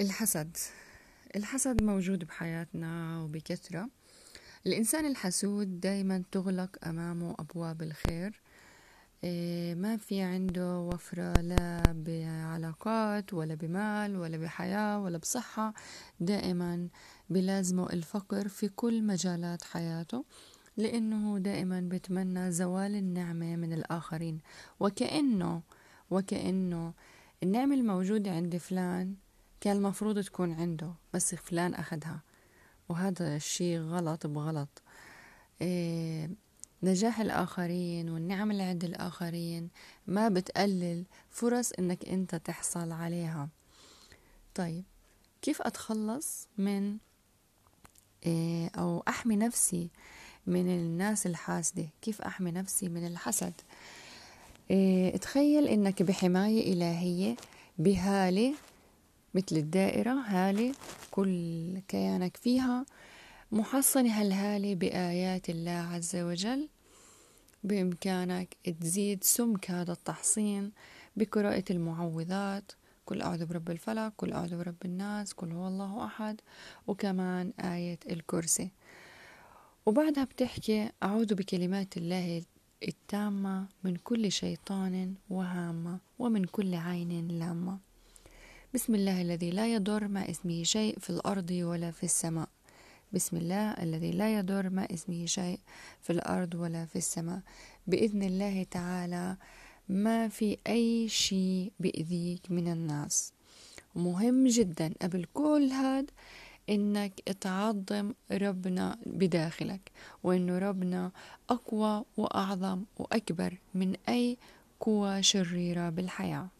الحسد. الحسد موجود بحياتنا وبكثرة. الإنسان الحسود دايما تغلق أمامه أبواب الخير. إيه، ما في عنده وفرة لا بعلاقات ولا بمال ولا بحياة ولا بصحة. دائما بلازمه الفقر في كل مجالات حياته لأنه دائما بتمنى زوال النعمة من الآخرين. وكأنه وكأنه النعمة الموجودة عند فلان كان المفروض تكون عنده بس فلان أخدها وهذا الشيء غلط بغلط. إيه نجاح الآخرين والنعم اللي عند الآخرين ما بتقلل فرص إنك أنت تحصل عليها. طيب كيف أتخلص من إيه أو أحمي نفسي من الناس الحاسدة؟ كيف أحمي نفسي من الحسد؟ إيه تخيل إنك بحماية إلهية بهالة مثل الدائرة هالة كل كيانك فيها. محصنة هالهالة بآيات الله عز وجل. بإمكانك تزيد سمك هذا التحصين بقراءة المعوذات. كل أعوذ برب الفلق كل أعوذ برب الناس كل هو الله أحد. وكمان آية الكرسي. وبعدها بتحكي أعوذ بكلمات الله التامة من كل شيطان وهامة ومن كل عين لامة. بسم الله الذي لا يضر مع اسمه شيء في الأرض ولا في السماء. بسم الله الذي لا يضر مع اسمه شيء في الأرض ولا في السماء. بإذن الله تعالى ما في أي شيء بإذيك من الناس. مهم جدا قبل كل هاد إنك تعظم ربنا بداخلك وإنه ربنا أقوى وأعظم وأكبر من أي قوى شريرة بالحياة.